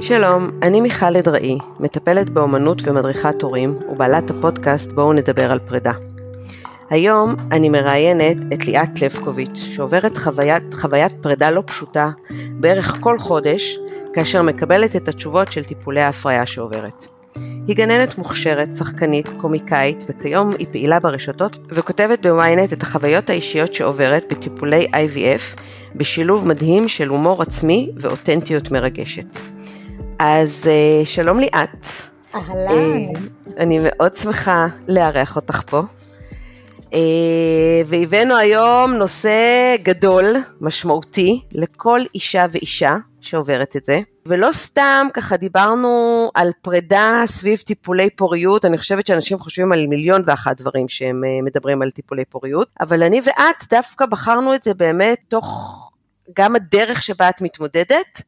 שלום, אני מיכל אדראי, מטפלת באומנות ומדריכת הורים, ובעלת הפודקאסט בואו נדבר על פרידה. היום אני מראיינת את ליאת לבקוביץ', שעוברת חוויית, חוויית פרידה לא פשוטה בערך כל חודש, כאשר מקבלת את התשובות של טיפולי ההפריה שעוברת. היא גננת מוכשרת, שחקנית, קומיקאית, וכיום היא פעילה ברשתות וכותבת בוויינט את החוויות האישיות שעוברת בטיפולי IVF, בשילוב מדהים של הומור עצמי ואותנטיות מרגשת. אז אה, שלום ליאת. אהלן. אה, אני מאוד שמחה לארח אותך פה. אה, והבאנו היום נושא גדול, משמעותי, לכל אישה ואישה שעוברת את זה. ולא סתם ככה דיברנו על פרידה סביב טיפולי פוריות, אני חושבת שאנשים חושבים על מיליון ואחת דברים שהם מדברים על טיפולי פוריות, אבל אני ואת דווקא בחרנו את זה באמת תוך גם הדרך שבה את מתמודדת,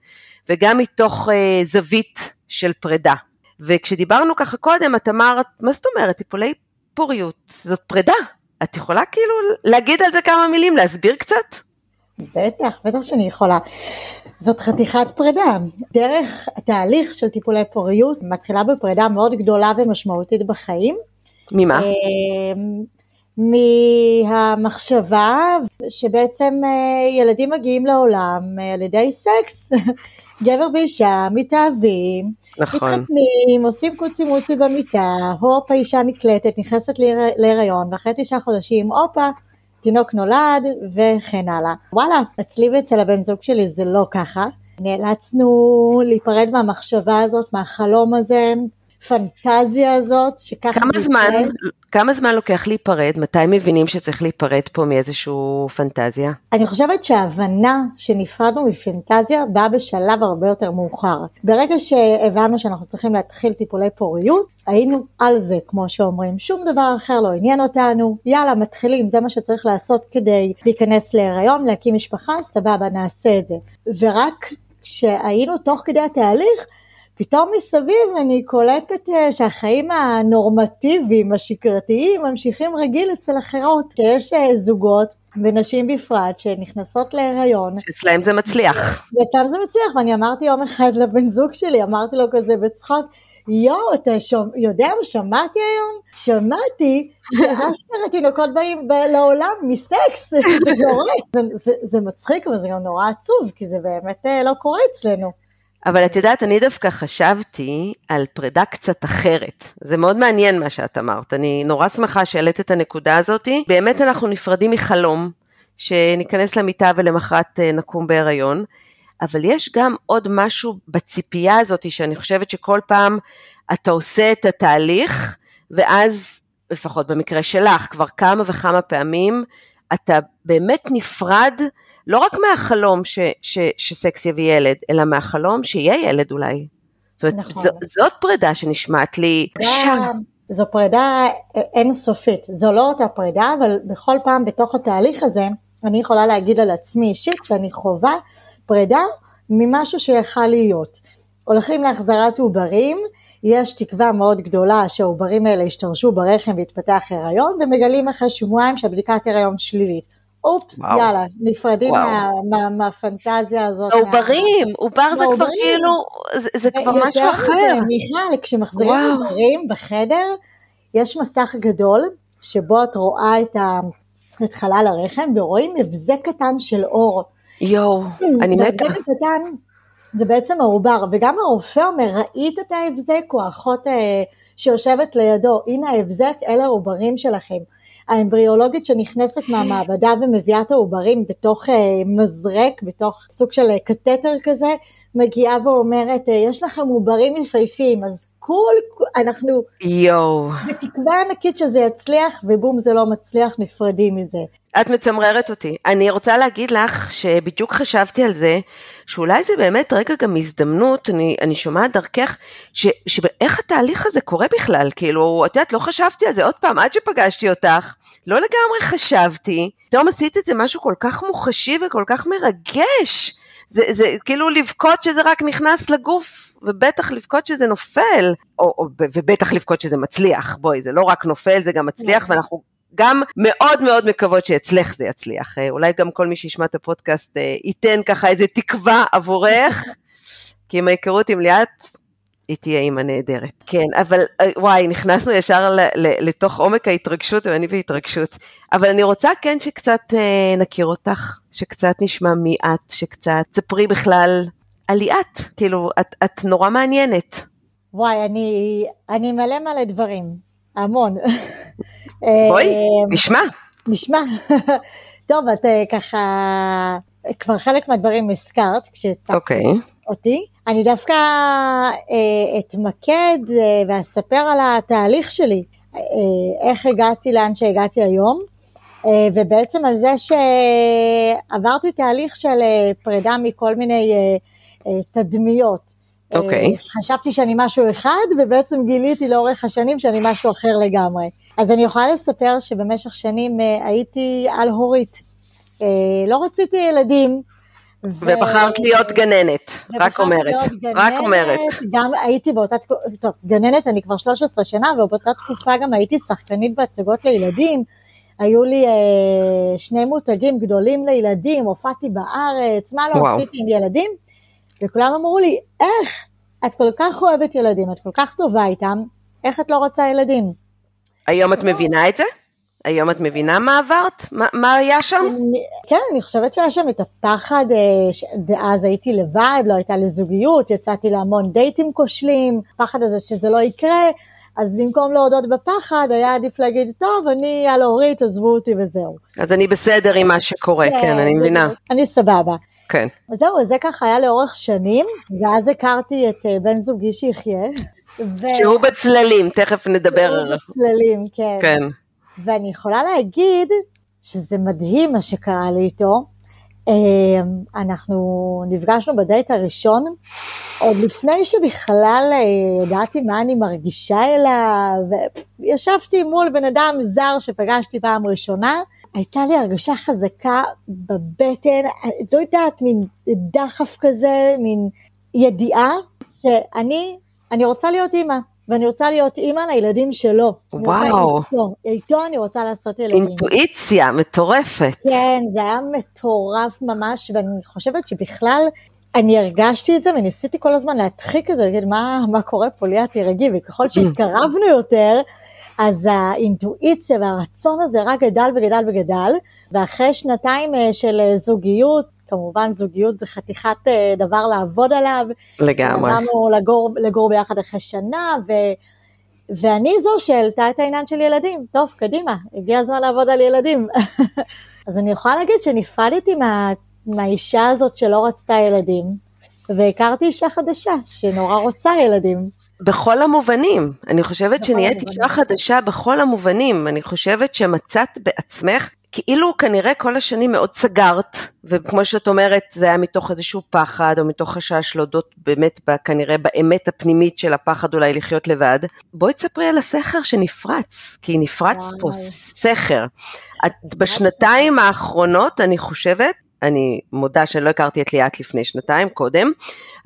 וגם מתוך uh, זווית של פרידה. וכשדיברנו ככה קודם, את אמרת, מה זאת אומרת, טיפולי פוריות, זאת פרידה. את יכולה כאילו להגיד על זה כמה מילים, להסביר קצת? בטח, בטח שאני יכולה. זאת חתיכת פרידה. דרך התהליך של טיפולי פוריות מתחילה בפרידה מאוד גדולה ומשמעותית בחיים. ממה? אה, מהמחשבה שבעצם אה, ילדים מגיעים לעולם אה, על ידי סקס, גבר ואישה מתאהבים, נכון. מתחתנים, עושים קוצי מוצי במיטה, הופ האישה נקלטת, נכנסת להיריון, ואחרי תשעה חודשים הופה תינוק נולד וכן הלאה. וואלה, אצלי ואצל הבן זוג שלי זה לא ככה. נאלצנו להיפרד מהמחשבה הזאת, מהחלום הזה, פנטזיה הזאת, שככה כמה זמן, כמה זמן לוקח להיפרד? מתי מבינים שצריך להיפרד פה מאיזשהו פנטזיה? אני חושבת שההבנה שנפרדנו מפנטזיה באה בשלב הרבה יותר מאוחר. ברגע שהבנו שאנחנו צריכים להתחיל טיפולי פוריות, היינו על זה, כמו שאומרים. שום דבר אחר לא עניין אותנו, יאללה, מתחילים, זה מה שצריך לעשות כדי להיכנס להיריון, להקים משפחה, סבבה, נעשה את זה. ורק כשהיינו תוך כדי התהליך, פתאום מסביב אני קולטת אה, שהחיים הנורמטיביים, השגרתיים, ממשיכים רגיל אצל אחרות. שיש אה, זוגות, ונשים בפרט, שנכנסות להיריון. שאצלהם זה מצליח. ואצלם זה מצליח, ואני אמרתי יום אחד לבן זוג שלי, אמרתי לו כזה בצחוק, יואו, אתה שומע, יודע מה שמעתי היום? שמעתי שאשכרה תינוקות באים לעולם מסקס, זה קורה. זה, זה, זה מצחיק, אבל זה גם נורא עצוב, כי זה באמת אה, לא קורה אצלנו. אבל את יודעת, אני דווקא חשבתי על פרידה קצת אחרת. זה מאוד מעניין מה שאת אמרת. אני נורא שמחה שהעלית את הנקודה הזאת. באמת אנחנו נפרדים מחלום, שניכנס למיטה ולמחרת אה, נקום בהיריון. אבל יש גם עוד משהו בציפייה הזאת, שאני חושבת שכל פעם אתה עושה את התהליך, ואז, לפחות במקרה שלך, כבר כמה וכמה פעמים, אתה באמת נפרד לא רק מהחלום ש, ש, שסקס יביא ילד, אלא מהחלום שיהיה ילד אולי. זאת אומרת, נכון. ז, זאת פרידה שנשמעת לי קשה. זו פרידה אינסופית, זו לא אותה פרידה, אבל בכל פעם בתוך התהליך הזה, אני יכולה להגיד על עצמי אישית שאני חווה פרידה ממשהו שיכל להיות. הולכים להחזרת עוברים, יש תקווה מאוד גדולה שהעוברים האלה ישתרשו ברחם ויתפתח הריון, ומגלים אחרי שבועיים שהבדיקת הריון שלילית. אופס, וואו. יאללה, נפרדים מה, מה, מהפנטזיה הזאת. עוברים, עובר זה כבר כאילו, זה, זה כבר משהו אחר. מיכל, כשמחזירים עוברים בחדר, יש מסך גדול, שבו את רואה את, ה, את חלל הרחם, ורואים הבזק קטן של אור. יואו, אני מתה. הבזק קטן זה בעצם העובר, וגם הרופא אומר, ראית את ההבזק, או האחות אה, שיושבת לידו, הנה ההבזק, אלה העוברים שלכם. האמבריאולוגית שנכנסת מהמעבדה ומביאה את העוברים בתוך uh, מזרק, בתוך סוג של uh, קתטר כזה, מגיעה ואומרת, uh, יש לכם עוברים יפהפיים, אז כול, אנחנו יואו. בתקווה ענקית שזה יצליח, ובום זה לא מצליח, נפרדים מזה. את מצמררת אותי. אני רוצה להגיד לך שבדיוק חשבתי על זה, שאולי זה באמת רגע גם הזדמנות, אני, אני שומעת דרכך, שאיך התהליך הזה קורה בכלל, כאילו, את יודעת, לא חשבתי על זה, עוד פעם, עד שפגשתי אותך, לא לגמרי חשבתי, פתאום עשית את זה משהו כל כך מוחשי וכל כך מרגש. זה, זה כאילו לבכות שזה רק נכנס לגוף, ובטח לבכות שזה נופל, או, או, ובטח לבכות שזה מצליח, בואי, זה לא רק נופל, זה גם מצליח, נכון. ואנחנו גם מאוד מאוד מקוות שאצלך זה יצליח. אה, אולי גם כל מי שישמע את הפודקאסט אה, ייתן ככה איזה תקווה עבורך. כי עם ההיכרות עם ליאת, היא תהיה אימא נהדרת. כן, אבל אה, וואי, נכנסנו ישר ל, ל, לתוך עומק ההתרגשות, ואני בהתרגשות. אבל אני רוצה כן שקצת אה, נכיר אותך, שקצת נשמע מי את, שקצת ספרי בכלל על ליאת, כאילו, את, את נורא מעניינת. וואי, אני, אני מלא מלא דברים, המון. בואי, אה, נשמע. נשמע. טוב, את אה, ככה, כבר חלק מהדברים הזכרת כשהצגת okay. אוקיי. אותי. אני דווקא אה, אתמקד אה, ואספר על התהליך שלי, אה, איך הגעתי לאן שהגעתי היום, אה, ובעצם על זה שעברתי תהליך של אה, פרידה מכל מיני אה, אה, תדמיות. אוקיי. Okay. חשבתי שאני משהו אחד, ובעצם גיליתי לאורך השנים שאני משהו אחר לגמרי. אז אני יכולה לספר שבמשך שנים אה, הייתי על-הורית. אה, לא רציתי ילדים. ובחרת ו... להיות גננת, רק אומרת, גננת, רק אומרת. גם הייתי באותה תקופה, טוב, גננת אני כבר 13 שנה, ובאותה תקופה גם הייתי שחקנית בהצגות לילדים. היו לי אה, שני מותגים גדולים לילדים, הופעתי בארץ, מה לא וואו. עשיתי עם ילדים? וכולם אמרו לי, איך? את כל כך אוהבת ילדים, את כל כך טובה איתם, איך את לא רוצה ילדים? היום את מבינה את זה? היום את מבינה מה עברת? מה, מה היה שם? כן, אני חושבת שהיה שם את הפחד, אה, אז הייתי לבד, לא הייתה לזוגיות, יצאתי להמון דייטים כושלים, פחד הזה שזה לא יקרה, אז במקום להודות בפחד, היה עדיף להגיד, טוב, אני על אורית, עזבו אותי וזהו. אז אני בסדר עם מה שקורה, כן, כן אני מבינה. אני סבבה. כן. אז זהו, זה ככה היה לאורך שנים, ואז הכרתי את אה, בן זוגי שיחיה. ו... שהוא בצללים, תכף נדבר. שהוא בצללים, כן. כן. ואני יכולה להגיד שזה מדהים מה שקרה לי איתו. אה, אנחנו נפגשנו בדייט הראשון, עוד לפני שבכלל אה, ידעתי מה אני מרגישה אליו, וישבתי מול בן אדם זר שפגשתי פעם ראשונה, הייתה לי הרגשה חזקה בבטן, לא יודעת, מין דחף כזה, מין ידיעה שאני אני רוצה להיות אימא. ואני רוצה להיות אימא לילדים שלו. וואו. איתו, איתו אני רוצה לעשות ילדים. אינטואיציה מטורפת. כן, זה היה מטורף ממש, ואני חושבת שבכלל, אני הרגשתי את זה וניסיתי כל הזמן להדחיק את זה, להגיד מה, מה קורה פה, ליאת תירגעי, וככל שהתקרבנו יותר, אז האינטואיציה והרצון הזה רק גדל וגדל וגדל, ואחרי שנתיים אה, של אה, זוגיות, כמובן זוגיות זה חתיכת אה, דבר לעבוד עליו. לגמרי. עברנו לגור, לגור ביחד אחרי שנה, ו, ואני זו שהעלתה את העניין של ילדים. טוב, קדימה, הגיע הזמן לעבוד על ילדים. אז אני יכולה להגיד שנפרדתי מה, מהאישה הזאת שלא רצתה ילדים, והכרתי אישה חדשה שנורא רוצה ילדים. בכל המובנים, אני חושבת שנהיית אישה חדשה בכל המובנים, אני חושבת שמצאת בעצמך כאילו כנראה כל השנים מאוד סגרת, וכמו שאת אומרת, זה היה מתוך איזשהו פחד, או מתוך חשש להודות באמת כנראה באמת הפנימית של הפחד אולי לחיות לבד. בואי תספרי על הסכר שנפרץ, כי נפרץ פה סכר. את בשנתיים האחרונות, אני חושבת, אני מודה שאני לא הכרתי את ליאת לפני שנתיים קודם,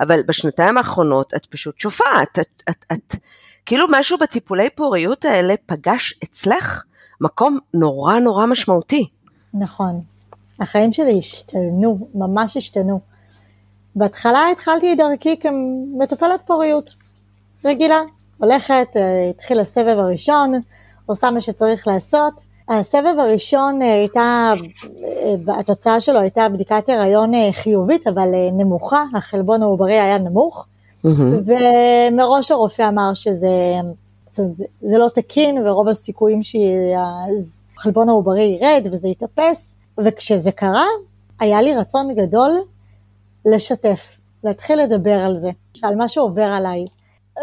אבל בשנתיים האחרונות את פשוט שופעת, את, את, את, כאילו משהו בטיפולי פוריות האלה פגש אצלך מקום נורא נורא משמעותי. נכון. החיים שלי השתנו, ממש השתנו. בהתחלה התחלתי את דרכי כמטופלת פוריות רגילה, הולכת, אה, התחיל הסבב הראשון, עושה מה שצריך לעשות. הסבב הראשון אה, הייתה, אה, התוצאה שלו הייתה בדיקת הריון חיובית, אבל נמוכה, החלבון העוברי היה נמוך, mm-hmm. ומראש הרופא אמר שזה זאת אומרת, זה, זה לא תקין ורוב הסיכויים שהחלבון העוברי ירד וזה יתאפס, וכשזה קרה, היה לי רצון גדול לשתף, להתחיל לדבר על זה, על מה שעובר עליי.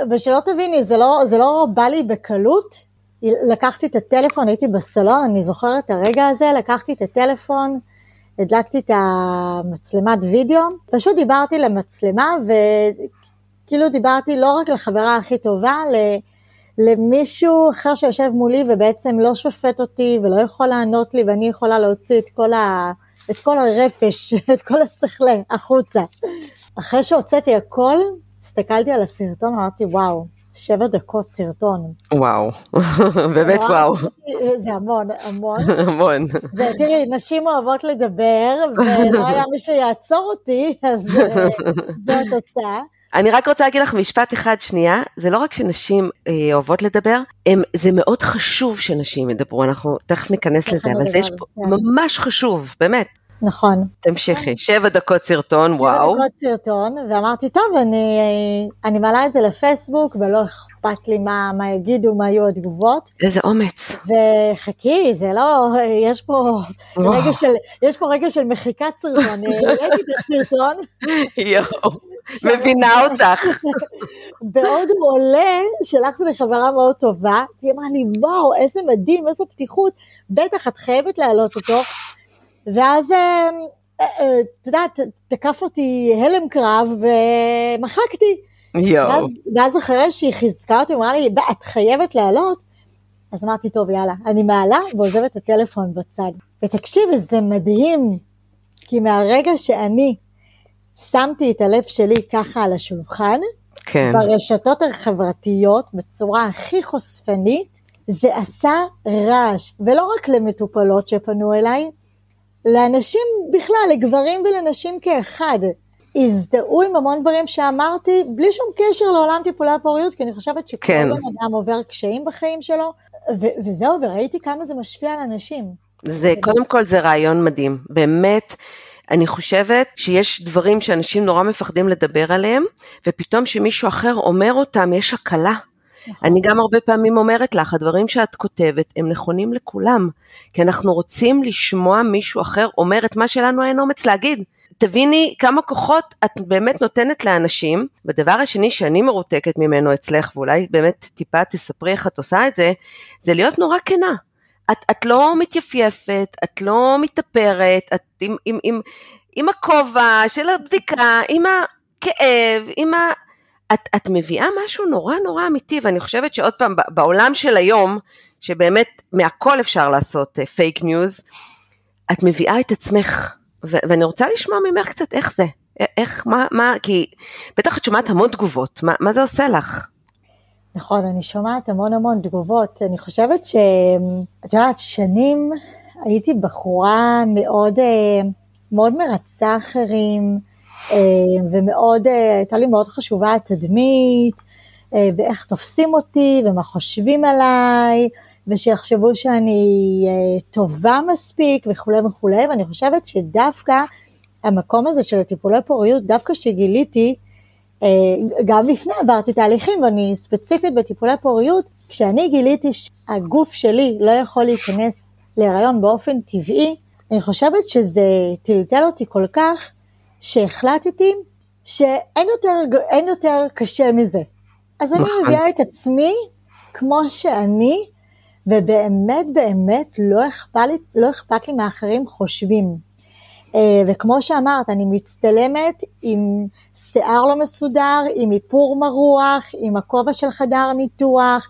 ושלא תביני, זה לא, זה לא בא לי בקלות, לקחתי את הטלפון, הייתי בסלון, אני זוכרת את הרגע הזה, לקחתי את הטלפון, הדלקתי את המצלמת וידאו, פשוט דיברתי למצלמה וכאילו דיברתי לא רק לחברה הכי טובה, למישהו אחר שיושב מולי ובעצם לא שופט אותי ולא יכול לענות לי ואני יכולה להוציא את כל, ה... את כל הרפש, את כל השכלה החוצה. אחרי שהוצאתי הכל, הסתכלתי על הסרטון ואמרתי וואו, שבע דקות סרטון. וואו, באמת וואו. זה המון, המון. המון. זה, תראי, נשים אוהבות לדבר, ולא היה מי שיעצור אותי, אז אה, זו התוצאה. אני רק רוצה להגיד לך משפט אחד שנייה, זה לא רק שנשים אה, אוהבות לדבר, הם, זה מאוד חשוב שנשים ידברו, אנחנו תכף ניכנס לזה, אבל זה יש פה כן. ממש חשוב, באמת. נכון. תמשיכי, שבע דקות סרטון, שבע וואו. דקות סרטון, ואמרתי, טוב, אני, אני מעלה את זה לפייסבוק, ולא אכפת לי מה, מה יגידו, מה יהיו התגובות. איזה אומץ. וחכי, זה לא, יש פה וואו. רגע של, יש פה רגע של מחיקת סרטון, העליתי את הסרטון, יואו, מבינה אותך. בעוד הוא עולה, שלחתי לחברה מאוד טובה, והיא אמרה לי, וואו, איזה מדהים, איזו פתיחות, בטח, את חייבת להעלות אותו. ואז, אה, אה, אה, את יודעת, תקף אותי הלם קרב, ומחקתי. יואו. ואז, ואז אחרי שהיא חיזקה אותי, אמרה לי, "ב- את חייבת לעלות. אז אמרתי, טוב, יאללה, אני מעלה ועוזבת את הטלפון בצד. ותקשיבי, זה מדהים, כי מהרגע שאני שמתי את הלב שלי ככה על השולחן, כן, ברשתות החברתיות, בצורה הכי חושפנית, זה עשה רעש, ולא רק למטופלות שפנו אליי, לאנשים בכלל, לגברים ולנשים כאחד. הזדהו עם המון דברים שאמרתי, בלי שום קשר לעולם טיפולי הפוריות, כי אני חושבת שכל כן. בן אדם עובר קשיים בחיים שלו, ו- וזהו, וראיתי כמה זה משפיע על אנשים. זה, קודם כל זה רעיון מדהים, באמת. אני חושבת שיש דברים שאנשים נורא מפחדים לדבר עליהם, ופתאום שמישהו אחר אומר אותם, יש הקלה. אני גם הרבה פעמים אומרת לך, הדברים שאת כותבת הם נכונים לכולם, כי אנחנו רוצים לשמוע מישהו אחר אומר את מה שלנו אין אומץ להגיד. תביני כמה כוחות את באמת נותנת לאנשים, והדבר השני שאני מרותקת ממנו אצלך, ואולי באמת טיפה תספרי איך את עושה את זה, זה להיות נורא כנה. את, את לא מתייפייפת, את לא מתאפרת, את עם, עם, עם, עם הכובע של הבדיקה, עם הכאב, עם ה... את, את מביאה משהו נורא נורא אמיתי, ואני חושבת שעוד פעם, בעולם של היום, שבאמת מהכל אפשר לעשות פייק ניוז, את מביאה את עצמך, ו- ואני רוצה לשמוע ממך קצת איך זה, איך, מה, מה, כי בטח את שומעת המון תגובות, מה, מה זה עושה לך? נכון, אני שומעת המון המון תגובות. אני חושבת ש... את יודעת, שנים הייתי בחורה מאוד, אה, מאוד מרצה אחרים, ומאוד, אה, הייתה לי מאוד חשובה התדמית, אה, ואיך תופסים אותי, ומה חושבים עליי, ושיחשבו שאני אה, טובה מספיק, וכולי וכולי, ואני חושבת שדווקא המקום הזה של הטיפולי פוריות, דווקא שגיליתי, אה, גם לפני עברתי תהליכים, ואני ספציפית בטיפולי פוריות, כשאני גיליתי שהגוף שלי לא יכול להיכנס להיריון באופן טבעי, אני חושבת שזה טלטל אותי כל כך, שהחלטתי שאין יותר, יותר קשה מזה. אז אני נכון. מביאה את עצמי כמו שאני, ובאמת באמת לא אכפת לי, לא אכפת לי מה אחרים חושבים. אה, וכמו שאמרת, אני מצטלמת עם שיער לא מסודר, עם איפור מרוח, עם הכובע של חדר ניתוח,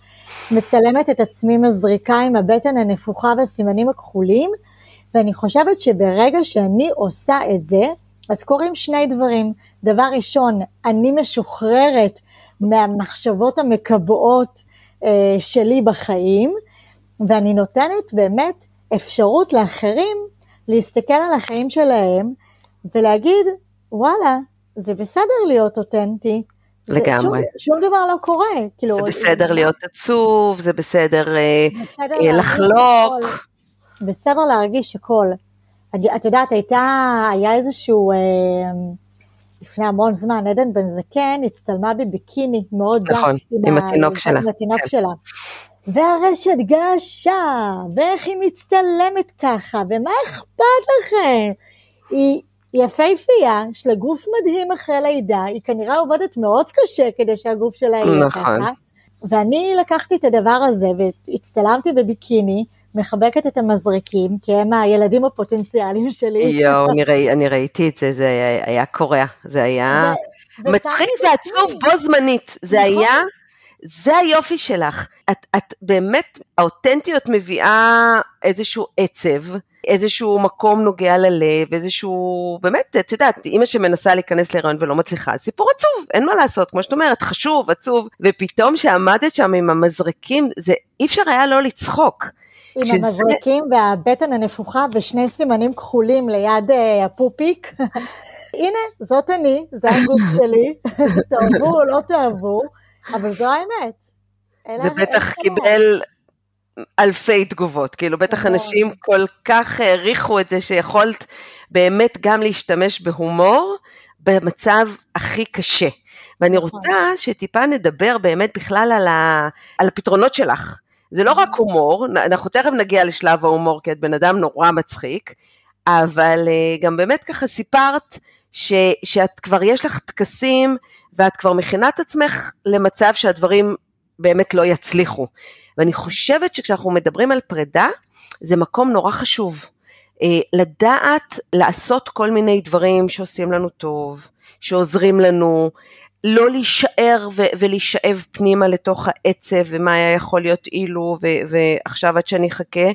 מצלמת את עצמי מזריקה עם הבטן הנפוחה והסימנים הכחולים, ואני חושבת שברגע שאני עושה את זה, אז קורים שני דברים. דבר ראשון, אני משוחררת מהמחשבות המקבעות אה, שלי בחיים, ואני נותנת באמת אפשרות לאחרים להסתכל על החיים שלהם ולהגיד, וואלה, זה בסדר להיות אותנטי. זה לגמרי. שום, שום דבר לא קורה. כאילו, זה בסדר להיות עצוב, זה בסדר אה, בסדר אה, לחלוק. הכל. בסדר להרגיש הכל. את, את יודעת, הייתה, היה איזשהו, אה, לפני המון זמן, עדן בן זקן הצטלמה בביקיני מאוד דק. נכון, עם התינוק שלה. עם התינוק כן. שלה. והרשת געשה, ואיך היא מצטלמת ככה, ומה אכפת לכם? היא יפהפייה, יש לה גוף מדהים אחרי לידה, היא כנראה עובדת מאוד קשה כדי שהגוף שלה יהיה נכון. ככה. ואני לקחתי את הדבר הזה והצטלמתי בביקיני, מחבקת את המזריקים, כי הם הילדים הפוטנציאליים שלי. יואו, אני, ראי, אני ראיתי את זה, זה היה, היה קורע, זה היה ו- מצחיק ועצוב. בו זמנית, זה נכון. היה, זה היופי שלך, את, את באמת, האותנטיות מביאה איזשהו עצב, איזשהו מקום נוגע ללב, איזשהו, באמת, את יודעת, אימא שמנסה להיכנס להיריון ולא מצליחה, סיפור עצוב, אין מה לעשות, כמו שאת אומרת, חשוב, עצוב, ופתאום שעמדת שם עם המזרקים, זה, אי אפשר היה לא לצחוק. עם כשזה- המזרקים והבטן הנפוחה ושני סימנים כחולים ליד אה, הפופיק. הנה, זאת אני, זה הגוף שלי, תאהבו או לא תאהבו, אבל זו האמת. זה בטח קיבל אלפי תגובות, כאילו בטח נכון. אנשים כל כך העריכו את זה שיכולת באמת גם להשתמש בהומור במצב הכי קשה. ואני נכון. רוצה שטיפה נדבר באמת בכלל על, ה, על הפתרונות שלך. זה לא רק הומור, אנחנו תכף נגיע לשלב ההומור, כי את בן אדם נורא מצחיק, אבל אה, גם באמת ככה סיפרת ש, שאת כבר יש לך טקסים, ואת כבר מכינה את עצמך למצב שהדברים באמת לא יצליחו. ואני חושבת שכשאנחנו מדברים על פרידה, זה מקום נורא חשוב. אה, לדעת לעשות כל מיני דברים שעושים לנו טוב, שעוזרים לנו, לא להישאר ו- ולהישאב פנימה לתוך העצב ומה היה יכול להיות אילו ו- ועכשיו עד שאני אחכה,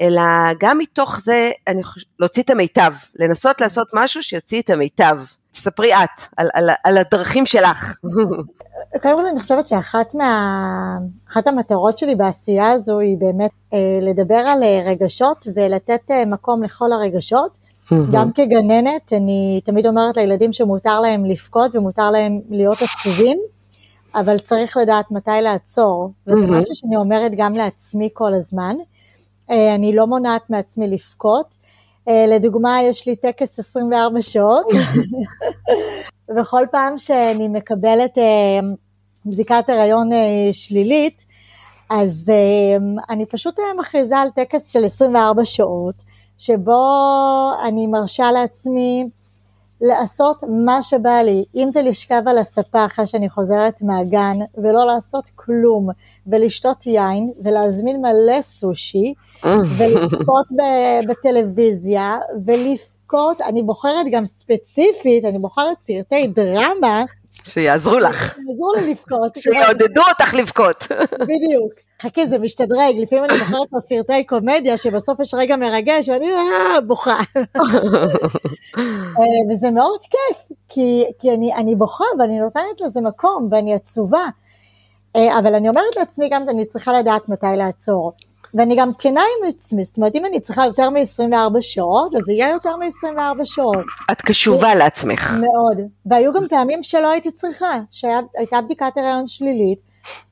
אלא גם מתוך זה אני חוש... להוציא את המיטב, לנסות לעשות משהו שיוציא את המיטב. תספרי את על, על, על הדרכים שלך. קודם כל אני חושבת שאחת מה... המטרות שלי בעשייה הזו היא באמת אה, לדבר על אה, רגשות ולתת אה, מקום לכל הרגשות. גם כגננת, אני תמיד אומרת לילדים שמותר להם לבכות ומותר להם להיות עצובים, אבל צריך לדעת מתי לעצור, וזה משהו שאני אומרת גם לעצמי כל הזמן. אה, אני לא מונעת מעצמי לבכות. אה, לדוגמה, יש לי טקס 24 שעות, וכל פעם שאני מקבלת אה, בדיקת הריון שלילית, אז אני פשוט מכריזה על טקס של 24 שעות, שבו אני מרשה לעצמי לעשות מה שבא לי, אם זה לשכב על הספה אחרי שאני חוזרת מהגן ולא לעשות כלום ולשתות יין ולהזמין מלא סושי ולצפות בטלוויזיה ולבכות, אני בוחרת גם ספציפית, אני בוחרת סרטי דרמה שיעזרו לך. שיעזרו לי לבכות. שיעודדו אותך לבכות. בדיוק. חכי, זה משתדרג, לפעמים אני בוחרת פה סרטי קומדיה שבסוף יש רגע מרגש ואני אה, בוכה. אה, וזה מאוד כיף, כי, כי אני, אני בוכה ואני נותנת לזה מקום ואני עצובה. אה, אבל אני אומרת לעצמי גם, אני צריכה לדעת מתי לעצור. ואני גם כנה עם עצמי, זאת אומרת, אם אני צריכה יותר מ-24 שעות, אז זה יהיה יותר מ-24 שעות. את קשובה ו... לעצמך. מאוד. והיו גם פעמים שלא הייתי צריכה, שהייתה בדיקת הריון שלילית,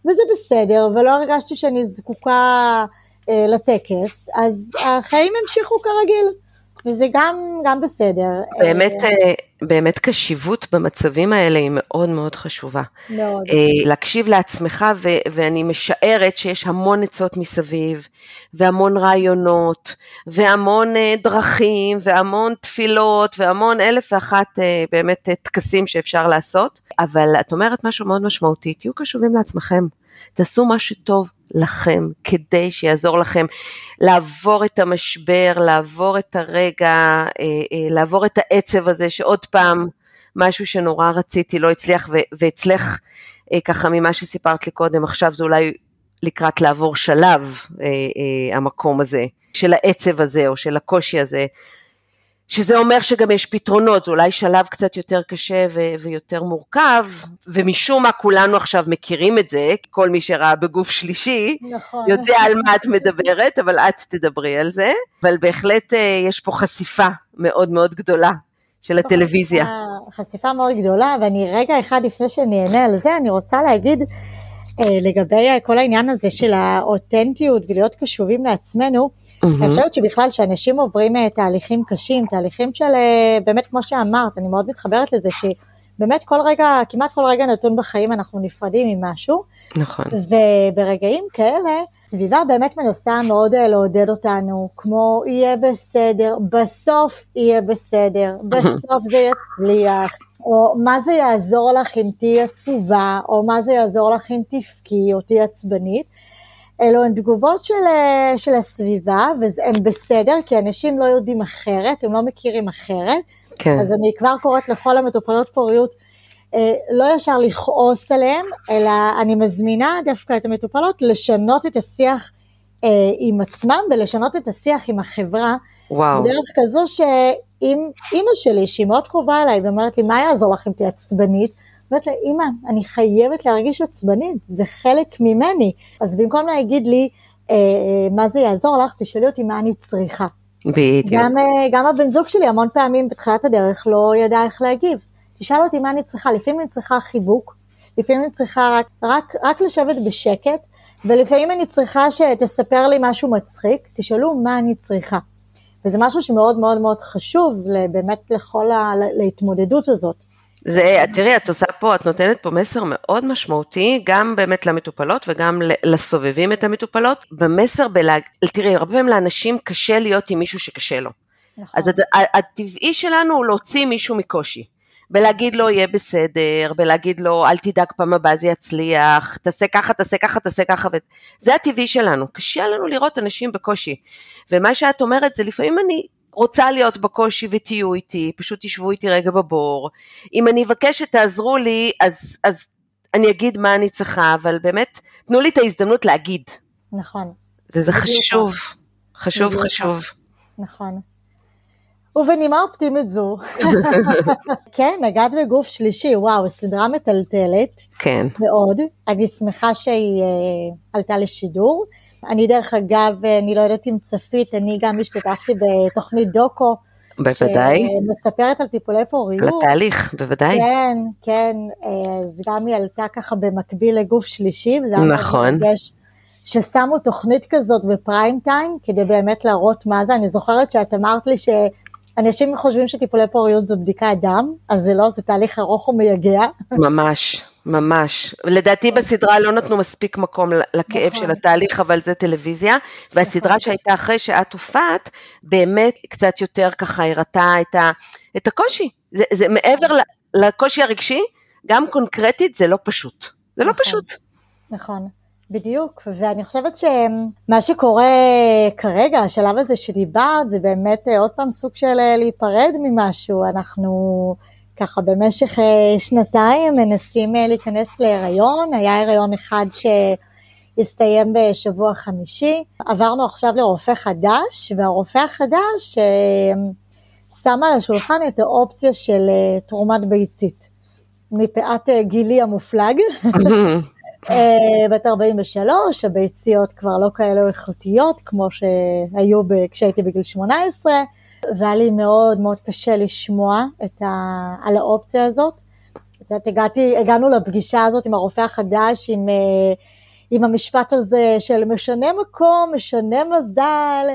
וזה בסדר, ולא הרגשתי שאני זקוקה אה, לטקס, אז החיים המשיכו כרגיל. וזה גם, גם בסדר. באמת, אה, אה, באמת קשיבות במצבים האלה היא מאוד מאוד חשובה. מאוד. אה, להקשיב לעצמך, ו, ואני משערת שיש המון עצות מסביב, והמון רעיונות, והמון דרכים, והמון תפילות, והמון אלף ואחת באמת טקסים שאפשר לעשות, אבל את אומרת משהו מאוד משמעותי, תהיו קשובים לעצמכם. תעשו מה שטוב לכם, כדי שיעזור לכם לעבור את המשבר, לעבור את הרגע, אה, אה, לעבור את העצב הזה שעוד פעם משהו שנורא רציתי לא הצליח ואצלך אה, ככה ממה שסיפרת לי קודם, עכשיו זה אולי לקראת לעבור שלב המקום הזה, של העצב הזה או של הקושי הזה. שזה אומר שגם יש פתרונות, זה אולי שלב קצת יותר קשה ו- ויותר מורכב, ומשום מה כולנו עכשיו מכירים את זה, כל מי שראה בגוף שלישי, נכון. יודע על מה את מדברת, אבל את תדברי על זה, אבל בהחלט אה, יש פה חשיפה מאוד מאוד גדולה של הטלוויזיה. חשיפה, חשיפה מאוד גדולה, ואני רגע אחד לפני שאני אענה על זה, אני רוצה להגיד אה, לגבי כל העניין הזה של האותנטיות ולהיות קשובים לעצמנו, mm-hmm. אני חושבת שבכלל שאנשים עוברים אה, תהליכים קשים, תהליכים של, אה, באמת כמו שאמרת, אני מאוד מתחברת לזה, שבאמת כל רגע, כמעט כל רגע נתון בחיים אנחנו נפרדים ממשהו. נכון. וברגעים כאלה, סביבה באמת מנסה מאוד לעודד אותנו, כמו יהיה בסדר, בסוף יהיה בסדר, בסוף זה יצליח. או מה זה יעזור לך אם תהיי עצובה, או מה זה יעזור לך אם תבכי או תהיי עצבנית. אלו הן תגובות של, אה, של הסביבה, והן בסדר, כי אנשים לא יודעים אחרת, הם לא מכירים אחרת. כן. אז אני כבר קוראת לכל המטופלות פוריות, אה, לא ישר לכעוס עליהם, אלא אני מזמינה דווקא את המטופלות לשנות את השיח אה, עם עצמם ולשנות את השיח עם החברה. וואו. בדרך כזו שאם אימא שלי, שהיא מאוד קרובה אליי, ואומרת לי, מה יעזור לך אם תהיה עצבנית? אומרת לה, אימא, אני חייבת להרגיש עצבנית, זה חלק ממני. אז במקום להגיד לי, אה, מה זה יעזור לך, תשאלי אותי מה אני צריכה. בדיוק. גם, אה, גם הבן זוג שלי המון פעמים בתחילת הדרך לא ידע איך להגיב. תשאל אותי מה אני צריכה, לפעמים אני צריכה חיבוק, לפעמים אני צריכה רק, רק, רק לשבת בשקט, ולפעמים אני צריכה שתספר לי משהו מצחיק, תשאלו מה אני צריכה. וזה משהו שמאוד מאוד מאוד חשוב באמת לכל ה... להתמודדות הזאת. זה, תראי, את עושה פה, את נותנת פה מסר מאוד משמעותי, גם באמת למטופלות וגם לסובבים את המטופלות, במסר, בלה, תראי, הרבה פעמים לאנשים קשה להיות עם מישהו שקשה לו. נכון. אז הטבעי שלנו הוא להוציא מישהו מקושי. בלהגיד לו יהיה בסדר, בלהגיד לו אל תדאג פעם הבאה זה יצליח, תעשה ככה, תעשה ככה, תעשה ככה, זה הטבעי שלנו, קשה לנו לראות אנשים בקושי. ומה שאת אומרת זה לפעמים אני רוצה להיות בקושי ותהיו איתי, פשוט תשבו איתי רגע בבור. אם אני אבקש שתעזרו לי, אז, אז אני אגיד מה אני צריכה, אבל באמת, תנו לי את ההזדמנות להגיד. נכון. וזה חשוב, חשוב, חשוב. נכון. ובנימה אופטימית זו, כן, נגעת בגוף שלישי, וואו, סדרה מטלטלת. כן. מאוד. אני שמחה שהיא uh, עלתה לשידור. אני דרך אגב, אני לא יודעת אם צפית, אני גם השתתפתי בתוכנית דוקו. בוודאי. שמספרת על טיפולי פוריות. על התהליך, בוודאי. כן, כן, אז גם היא עלתה ככה במקביל לגוף שלישי, וזה היה נכון. מרגש ששמו תוכנית כזאת בפריים טיים, כדי באמת להראות מה זה. אני זוכרת שאת אמרת לי ש... אנשים חושבים שטיפולי פוריות זו בדיקת דם, אז זה לא, זה תהליך ארוך ומייגע. ממש, ממש. לדעתי בסדרה לא נתנו מספיק מקום לכאב נכון. של התהליך, אבל זה טלוויזיה, והסדרה נכון. שהייתה אחרי שאת הופעת, באמת קצת יותר ככה הראתה את, ה, את הקושי. זה, זה מעבר לקושי הרגשי, גם קונקרטית זה לא פשוט. זה לא נכון. פשוט. נכון. בדיוק, ואני חושבת שמה שקורה כרגע, השלב הזה שדיברת, זה באמת אה, עוד פעם סוג של אה, להיפרד ממשהו. אנחנו ככה במשך אה, שנתיים מנסים להיכנס להיריון, היה הריון אחד שהסתיים בשבוע חמישי, עברנו עכשיו לרופא חדש, והרופא החדש שם על השולחן את האופציה של תרומת ביצית. מפאת גילי המופלג. אה, בת 43, הביציות כבר לא כאלו איכותיות כמו שהיו כשהייתי בגיל 18, והיה לי מאוד מאוד קשה לשמוע ה, על האופציה הזאת. את יודעת, הגעתי, הגענו לפגישה הזאת עם הרופא החדש, עם, אה, עם המשפט הזה של משנה מקום, משנה מזל.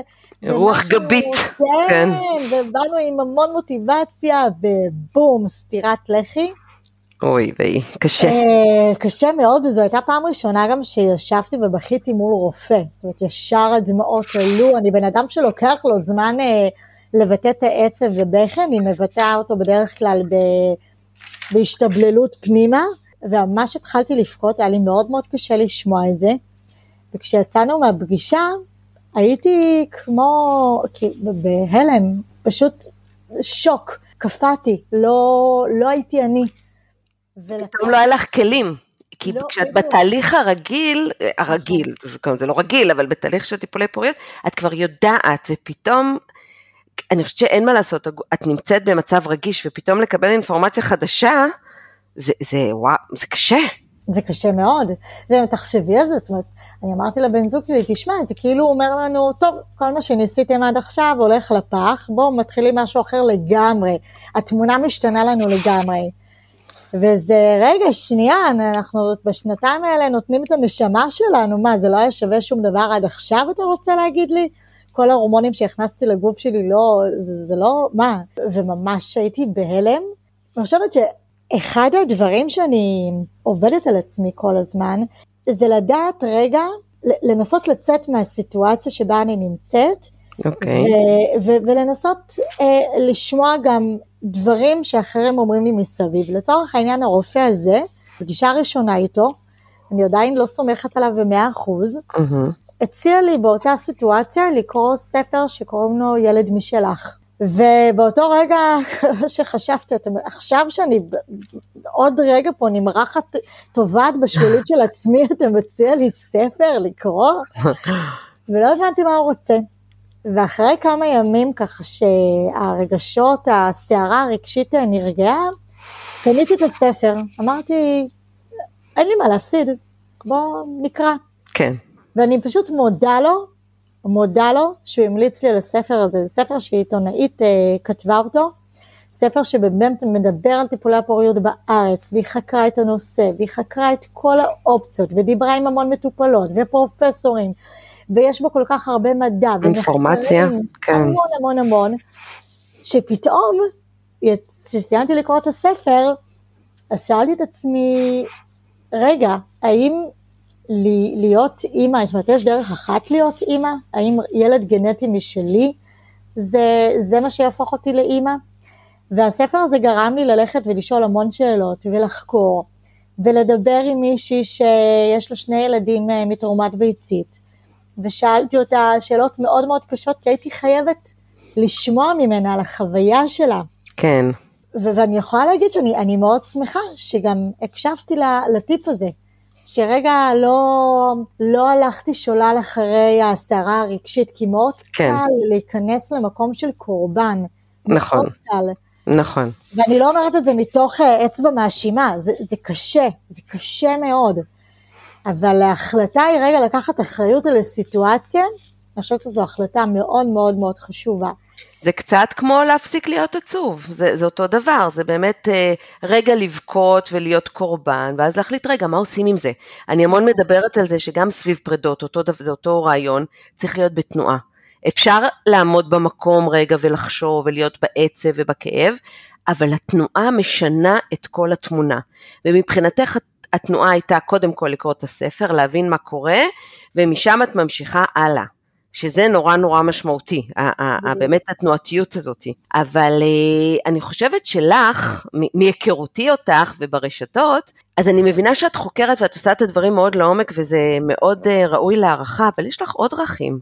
רוח גבית. כן, כן, ובאנו עם המון מוטיבציה, ובום, סטירת לחי. אוי ויי, קשה. Uh, קשה מאוד, וזו הייתה פעם ראשונה גם שישבתי ובכיתי מול רופא. זאת אומרת, ישר הדמעות עלו, אני בן אדם שלוקח לו זמן uh, לבטא את העצב ובכי, אני מבטאה אותו בדרך כלל ב, בהשתבללות פנימה, וממש התחלתי לבכות, היה לי מאוד מאוד קשה לשמוע את זה. וכשיצאנו מהפגישה, הייתי כמו, בהלם, פשוט שוק, קפאתי, לא, לא הייתי אני. פתאום לא היה לך כלים. כי לא, כשאת לא. בתהליך הרגיל, הרגיל, נכון. זה לא רגיל, אבל בתהליך של טיפולי פוריות, את כבר יודעת, ופתאום, אני חושבת שאין מה לעשות, את נמצאת במצב רגיש, ופתאום לקבל אינפורמציה חדשה, זה, זה, וואו, זה קשה. זה קשה מאוד. זה, תחשבי על זה, זאת אומרת, אני אמרתי לבן זוג שלי, תשמע, זה כאילו אומר לנו, טוב, כל מה שניסיתם עד עכשיו הולך לפח, בואו מתחילים משהו אחר לגמרי. התמונה משתנה לנו לגמרי. וזה, רגע, שנייה, אנחנו בשנתיים האלה נותנים את הנשמה שלנו, מה, זה לא היה שווה שום דבר עד עכשיו, אתה רוצה להגיד לי? כל ההורמונים שהכנסתי לגוף שלי, לא, זה, זה לא, מה? וממש הייתי בהלם. אני חושבת שאחד הדברים שאני עובדת על עצמי כל הזמן, זה לדעת רגע, לנסות לצאת מהסיטואציה שבה אני נמצאת, okay. אוקיי. ולנסות אה, לשמוע גם דברים שאחרים אומרים לי מסביב. לצורך העניין הרופא הזה, פגישה ראשונה איתו, אני עדיין לא סומכת עליו במאה אחוז, הציע לי באותה סיטואציה לקרוא ספר שקוראים לו ילד משלך. ובאותו רגע שחשבתי, עכשיו שאני עוד רגע פה נמרחת, טובעת בשולית של עצמי, אתה מציע לי ספר לקרוא? ולא הבנתי מה הוא רוצה. ואחרי כמה ימים ככה שהרגשות, הסערה הרגשית נרגעה, קניתי את הספר, אמרתי, אין לי מה להפסיד, בוא נקרא. כן. ואני פשוט מודה לו מודה לו שהוא המליץ לי על הספר הזה, זה ספר שעיתונאית אה, כתבה אותו, ספר שבאמת מדבר על טיפולי הפוריות בארץ, והיא חקרה את הנושא, והיא חקרה את כל האופציות, ודיברה עם המון מטופלות ופרופסורים, ויש בו כל כך הרבה מדע, אינפורמציה, כן. המון המון המון, שפתאום, כשסיימתי לקרוא את הספר, אז שאלתי את עצמי, רגע, האם להיות אימא, זאת אומרת, יש דרך אחת להיות אימא? האם ילד גנטי משלי זה, זה מה שיהפוך אותי לאימא? והספר הזה גרם לי ללכת ולשאול המון שאלות ולחקור ולדבר עם מישהי שיש לה שני ילדים אה, מתרומת ביצית ושאלתי אותה שאלות מאוד מאוד קשות כי הייתי חייבת לשמוע ממנה על החוויה שלה. כן. ו- ואני יכולה להגיד שאני מאוד שמחה שגם הקשבתי לטיפ הזה, שרגע לא, לא הלכתי שולל אחרי הסערה הרגשית, כי מאוד כן. קל להיכנס למקום של קורבן. נכון. מאוד קל. נכון. ואני לא אומרת את זה מתוך אה, אצבע מאשימה, זה, זה קשה, זה קשה מאוד. אבל ההחלטה היא רגע לקחת אחריות על הסיטואציה, אני חושבת שזו החלטה מאוד מאוד מאוד חשובה. זה קצת כמו להפסיק להיות עצוב, זה, זה אותו דבר, זה באמת אה, רגע לבכות ולהיות קורבן, ואז להחליט רגע, מה עושים עם זה? אני המון מדברת על זה שגם סביב פרדות, אותו, זה אותו רעיון, צריך להיות בתנועה. אפשר לעמוד במקום רגע ולחשוב ולהיות בעצב ובכאב, אבל התנועה משנה את כל התמונה. ומבחינתך התנועה הייתה קודם כל לקרוא את הספר, להבין מה קורה, ומשם את ממשיכה הלאה. שזה נורא נורא משמעותי, באמת התנועתיות הזאת. אבל אה, אני חושבת שלך, מהיכרותי אותך וברשתות, אז אני מבינה שאת חוקרת ואת עושה את הדברים מאוד לעומק וזה מאוד אה, ראוי להערכה, אבל יש לך עוד דרכים.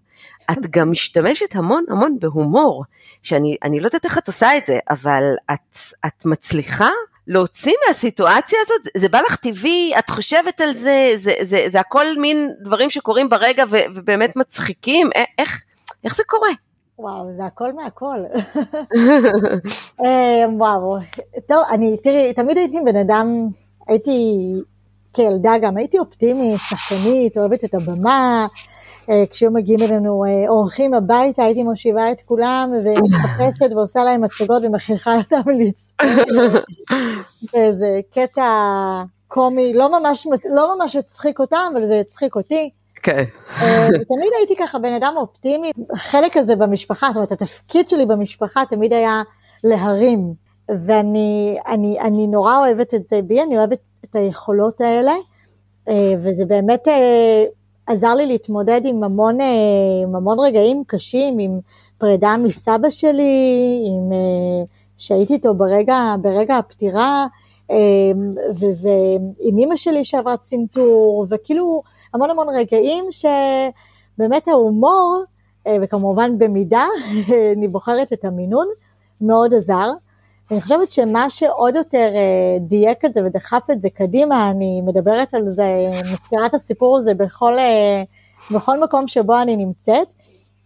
את גם משתמשת המון המון בהומור, שאני לא יודעת איך את עושה את זה, אבל את, את מצליחה להוציא מהסיטואציה הזאת, זה, בא לך טבעי, את חושבת על זה, זה, זה, זה, הכל מין דברים שקורים ברגע ו, ובאמת מצחיקים, איך, איך זה קורה? וואו, זה הכל מהכל. אה, וואו, טוב, אני, תראי, תמיד הייתי בן אדם, הייתי כילדה גם, הייתי אופטימית, שחקנית, אוהבת את הבמה, כשהיו מגיעים אלינו אה, אורחים הביתה, הייתי מושיבה את כולם ומחפשת ועושה להם הצגות ומכריחה אותם לצפות. ואיזה קטע קומי, לא ממש, לא ממש הצחיק אותם, אבל זה הצחיק אותי. כן. אה, תמיד הייתי ככה בן אדם אופטימי, החלק הזה במשפחה, זאת אומרת, התפקיד שלי במשפחה תמיד היה להרים, ואני אני, אני נורא אוהבת את זה בי, אני אוהבת את היכולות האלה, וזה באמת עזר לי להתמודד עם המון, אה, עם המון רגעים קשים, עם פרידה מסבא שלי, עם, אה, שהייתי איתו ברגע, ברגע הפטירה, אה, ועם אימא שלי שעברה צנתור, וכאילו המון המון רגעים שבאמת ההומור, וכמובן במידה, אני בוחרת את המינון, מאוד עזר. אני חושבת שמה שעוד יותר אה, דייק את זה ודחף את זה קדימה, אני מדברת על זה, מזכירה את הסיפור הזה בכל, אה, בכל מקום שבו אני נמצאת,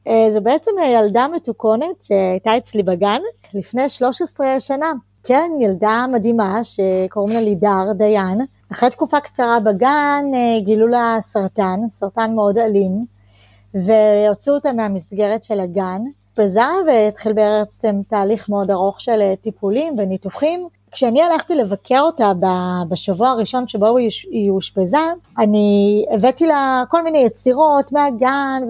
אה, זה בעצם ילדה מתוקונת שהייתה אצלי בגן לפני 13 שנה. כן, ילדה מדהימה שקוראים לה לידר דיין. אחרי תקופה קצרה בגן גילו לה סרטן, סרטן מאוד אלים, והוציאו אותה מהמסגרת של הגן. אושפזה והתחיל בעצם תהליך מאוד ארוך של אה, טיפולים וניתוחים. כשאני הלכתי לבקר אותה בשבוע הראשון שבו היא אושפזה, אני הבאתי לה כל מיני יצירות מהגן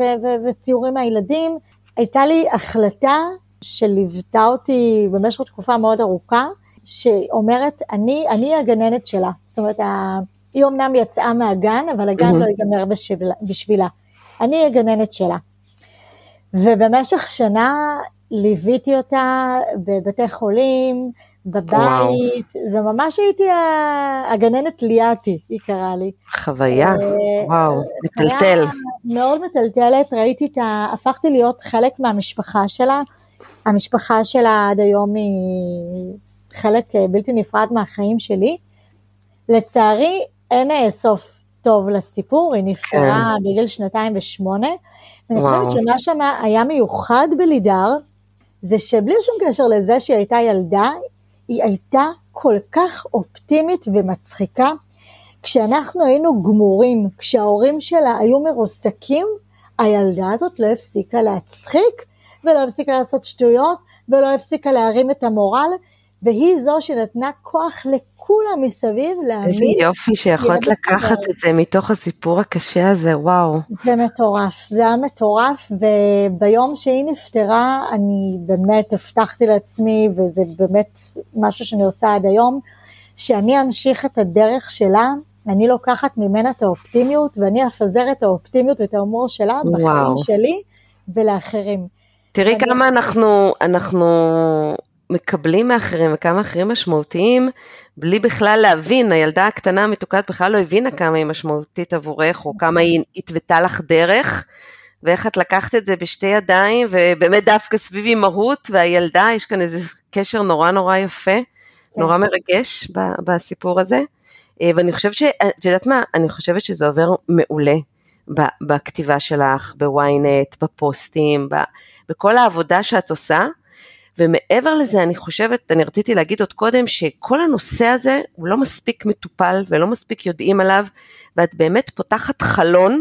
וציורים מהילדים. הייתה לי החלטה שליוותה אותי במשך תקופה מאוד ארוכה, שאומרת, אני, אני הגננת שלה. זאת אומרת, היא אמנם יצאה מהגן, אבל הגן mm-hmm. לא ייגמר בשבילה. אני הגננת שלה. ובמשך שנה ליוויתי אותה בבתי חולים, בבית, וואו. וממש הייתי הגננת ליאתי, היא קראה לי. חוויה, אה, וואו, מטלטל. מאוד מטלטלת, ראיתי את ה... הפכתי להיות חלק מהמשפחה שלה. המשפחה שלה עד היום היא חלק אה, בלתי נפרד מהחיים לצערי, אין אה, סוף טוב לסיפור, היא נפטרה כן. בגיל שנתיים ושמונה. אני חושבת שמה שם היה מיוחד בלידר, זה שבלי שום קשר לזה שהיא הייתה ילדה, היא הייתה כל כך אופטימית ומצחיקה. כשאנחנו היינו גמורים, כשההורים שלה היו מרוסקים, הילדה הזאת לא הפסיקה להצחיק, ולא הפסיקה לעשות שטויות, ולא הפסיקה להרים את המורל, והיא זו שנתנה כוח לכולם מסביב להאמין. איזה יופי שיכולת לקחת את זה מתוך הסיפור הקשה הזה, וואו. זה מטורף, זה היה מטורף, וביום שהיא נפטרה, אני באמת הבטחתי לעצמי, וזה באמת משהו שאני עושה עד היום, שאני אמשיך את הדרך שלה, אני לוקחת ממנה את האופטימיות, ואני אפזר את האופטימיות ואת ההומור שלה וואו. בחיים שלי ולאחרים. תראי כמה אנחנו, אנחנו מקבלים מאחרים וכמה אחרים משמעותיים, בלי בכלל להבין, הילדה הקטנה המתוקת בכלל לא הבינה כמה היא משמעותית עבורך, או כמה היא התוותה לך דרך, ואיך את לקחת את זה בשתי ידיים, ובאמת דווקא סביב אימהות והילדה, יש כאן איזה קשר נורא נורא יפה, כן. נורא מרגש בסיפור הזה. אה, ואני חושבת ש... את יודעת מה? אני חושבת שזה עובר מעולה בכתיבה שלך, בוויינט, בפוסטים, בכל העבודה שאת עושה. ומעבר לזה, אני חושבת, אני רציתי להגיד עוד קודם, שכל הנושא הזה הוא לא מספיק מטופל ולא מספיק יודעים עליו, ואת באמת פותחת חלון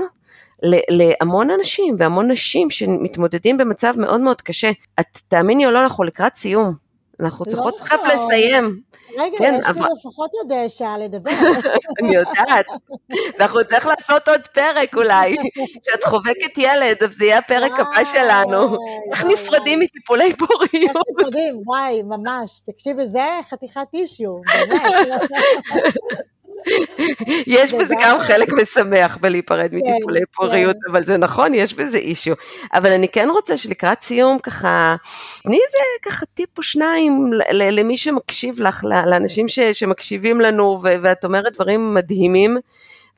להמון אנשים והמון נשים שמתמודדים במצב מאוד מאוד קשה. את תאמיני או לא, אנחנו לקראת סיום. אנחנו לא צריכות תכף נכון. לסיים. רגע, כן, יש אבל... לי לפחות עוד שעה לדבר. אני יודעת. ואנחנו נצטרך לעשות עוד פרק אולי. כשאת חובקת ילד, אז זה יהיה הפרק הבא שלנו. איך נפרדים מטיפולי פוריות. איך נפרדים, וואי, ממש. תקשיבי, זה חתיכת אישיו, באמת. יש בזה גם חלק משמח בלהיפרד כן, מטיפולי כן. פוריות, אבל זה נכון, יש בזה אישיו. אבל אני כן רוצה שלקראת סיום ככה, תני איזה ככה טיפ או שניים למי שמקשיב לך, לאנשים שמקשיבים לנו, ואת אומרת דברים מדהימים.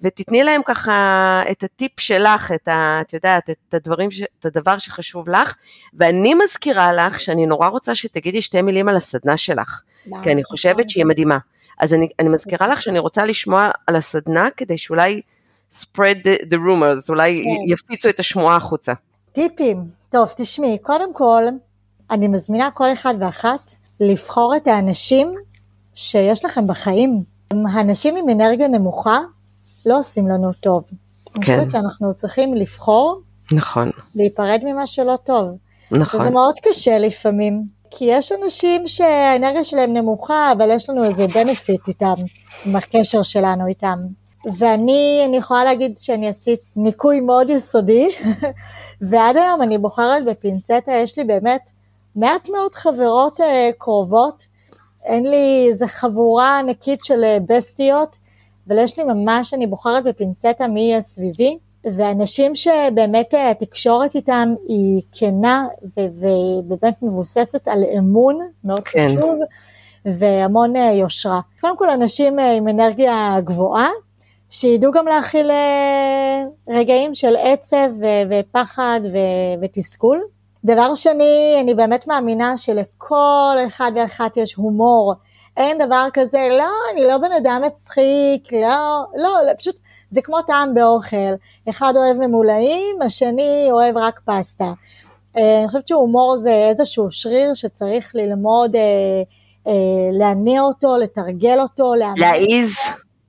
ותתני להם ככה את הטיפ שלך, את, ה, את יודעת, את, הדברים, את הדבר שחשוב לך, ואני מזכירה לך שאני נורא רוצה שתגידי שתי מילים על הסדנה שלך, כי אני חושבת שהיא מדהימה. אז אני, אני מזכירה לך שאני רוצה לשמוע על הסדנה כדי שאולי spread the, the rumors, אולי כן. יפיצו את השמועה החוצה. טיפים, טוב תשמעי, קודם כל אני מזמינה כל אחד ואחת לבחור את האנשים שיש לכם בחיים. האנשים עם אנרגיה נמוכה לא עושים לנו טוב. כן. אני חושבת שאנחנו צריכים לבחור, נכון, להיפרד ממה שלא טוב. נכון. וזה מאוד קשה לפעמים. כי יש אנשים שהאנרגיה שלהם נמוכה, אבל יש לנו איזה בנפיט איתם, עם הקשר שלנו איתם. ואני אני יכולה להגיד שאני עשית ניקוי מאוד יסודי, ועד היום אני בוחרת בפינצטה, יש לי באמת מעט מאוד חברות uh, קרובות, אין לי איזה חבורה ענקית של uh, בסטיות, אבל יש לי ממש, אני בוחרת בפינצטה מי יהיה סביבי, ואנשים שבאמת אה, התקשורת איתם היא כנה ובאמת מבוססת על אמון, מאוד כן. חשוב, והמון אה, יושרה. קודם כל אנשים אה, עם אנרגיה גבוהה, שידעו גם להכיל רגעים של עצב ופחד ותסכול. דבר שני, אני באמת מאמינה שלכל אחד ואחת יש הומור. אין דבר כזה, לא, אני לא בן אדם מצחיק, לא, לא, לא פשוט זה כמו טעם באוכל, אחד אוהב ממולאים, השני אוהב רק פסטה. אה, אני חושבת שהומור זה איזשהו שריר שצריך ללמוד, אה, אה, להניע אותו, לתרגל אותו, להעיז.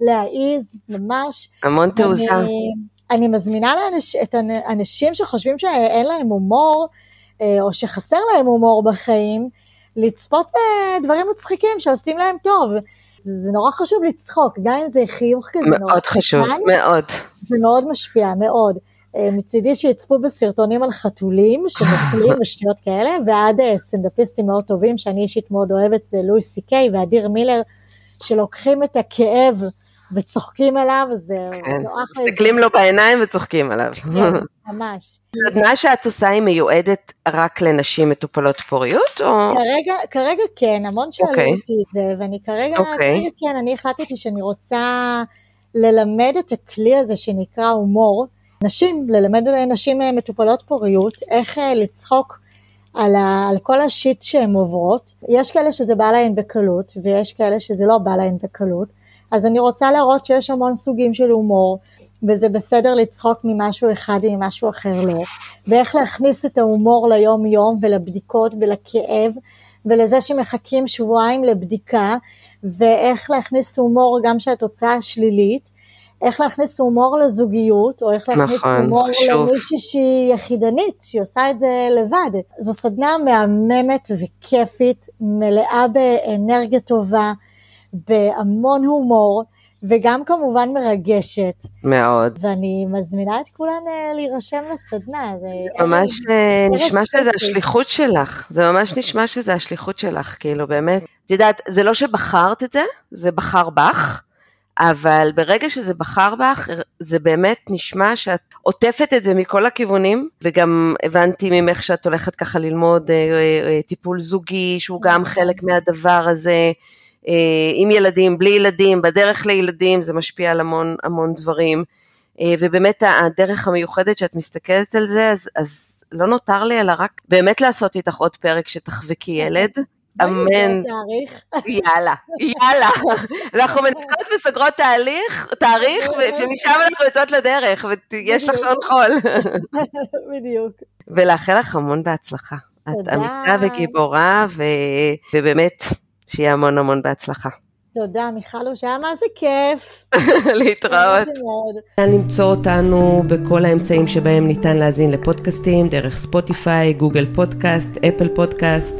להעיז, ממש. המון תעוזה. אני, אני מזמינה לאנש, את האנשים שחושבים שאין להם הומור, או שחסר להם הומור בחיים, לצפות בדברים מצחיקים שעושים להם טוב. זה נורא חשוב לצחוק, גם אם זה חיוך כזה מאוד נורא חשוב, קטן, מאוד. זה מאוד משפיע, מאוד. אה, מצידי שיצפו בסרטונים על חתולים שנופלים ושטויות כאלה, ועד אה, סנדאפיסטים מאוד טובים שאני אישית מאוד אוהבת, זה לואי סי קיי ואדיר מילר, שלוקחים את הכאב וצוחקים עליו, זה, כן. זה אחלה. מסתכלים לו בעיניים וצוחקים עליו. כן, ממש. סדנה שאת עושה היא מיועדת רק לנשים מטופלות פוריות? או... כרגע, כרגע כן, המון שאלו okay. אוקיי. אותי את זה, ואני כרגע, okay. אוקיי. כרגע כן, אני החלטתי שאני רוצה ללמד את הכלי הזה שנקרא הומור. נשים, ללמד נשים מטופלות פוריות, איך אה, לצחוק על, ה, על כל השיט שהן עוברות. יש כאלה שזה בא להן בקלות, ויש כאלה שזה לא בא להן בקלות. אז אני רוצה להראות שיש המון סוגים של הומור, וזה בסדר לצחוק ממשהו אחד וממשהו אחר לא, ואיך להכניס את ההומור ליום יום ולבדיקות ולכאב, ולזה שמחכים שבועיים לבדיקה, ואיך להכניס הומור גם שהתוצאה שלילית, איך להכניס הומור לזוגיות, או איך להכניס נכון, הומור. למישהי שהיא יחידנית, שהיא עושה את זה לבד. זו סדנה מהממת וכיפית, מלאה באנרגיה טובה, בהמון הומור, וגם כמובן מרגשת. מאוד. ואני מזמינה את כולן אה, להירשם לסדנה. זה ממש אה, נשמע שזה. השליחות שלך, זה ממש נשמע שזה השליחות שלך, כאילו באמת, את יודעת, זה לא שבחרת את זה, זה בחר בך, אבל ברגע שזה בחר בך, זה באמת נשמע שאת עוטפת את זה מכל הכיוונים, וגם הבנתי ממך שאת הולכת ככה ללמוד אה, אה, אה, טיפול זוגי, שהוא גם חלק מהדבר הזה, אה, עם ילדים, בלי ילדים, בדרך לילדים, זה משפיע על המון המון דברים. אה, ובאמת הדרך המיוחדת שאת מסתכלת על זה, אז, אז לא נותר לי אלא רק באמת לעשות איתך עוד פרק שתחבקי ילד. בואי נסגור אמן. יאללה, יאללה. אנחנו מנקות וסוגרות תהליך, תאריך, ו- ומשם אנחנו יוצאות לדרך, ויש לך. שעון חול. בדיוק. ולאחל לך המון בהצלחה. את. אמיצה וגיבורה. ובאמת, שיהיה המון המון בהצלחה. תודה, מיכלו, שהיה מה זה כיף. להתראות. ניתן למצוא אותנו בכל האמצעים שבהם ניתן להאזין לפודקאסטים, דרך ספוטיפיי, גוגל פודקאסט, אפל פודקאסט,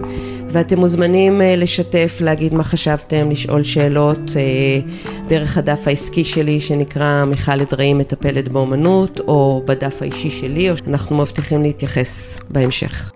ואתם מוזמנים אה, לשתף, להגיד מה חשבתם, לשאול שאלות אה, דרך הדף העסקי שלי שנקרא מיכל אדרעי מטפלת באומנות, או בדף האישי שלי, או אנחנו מבטיחים להתייחס בהמשך.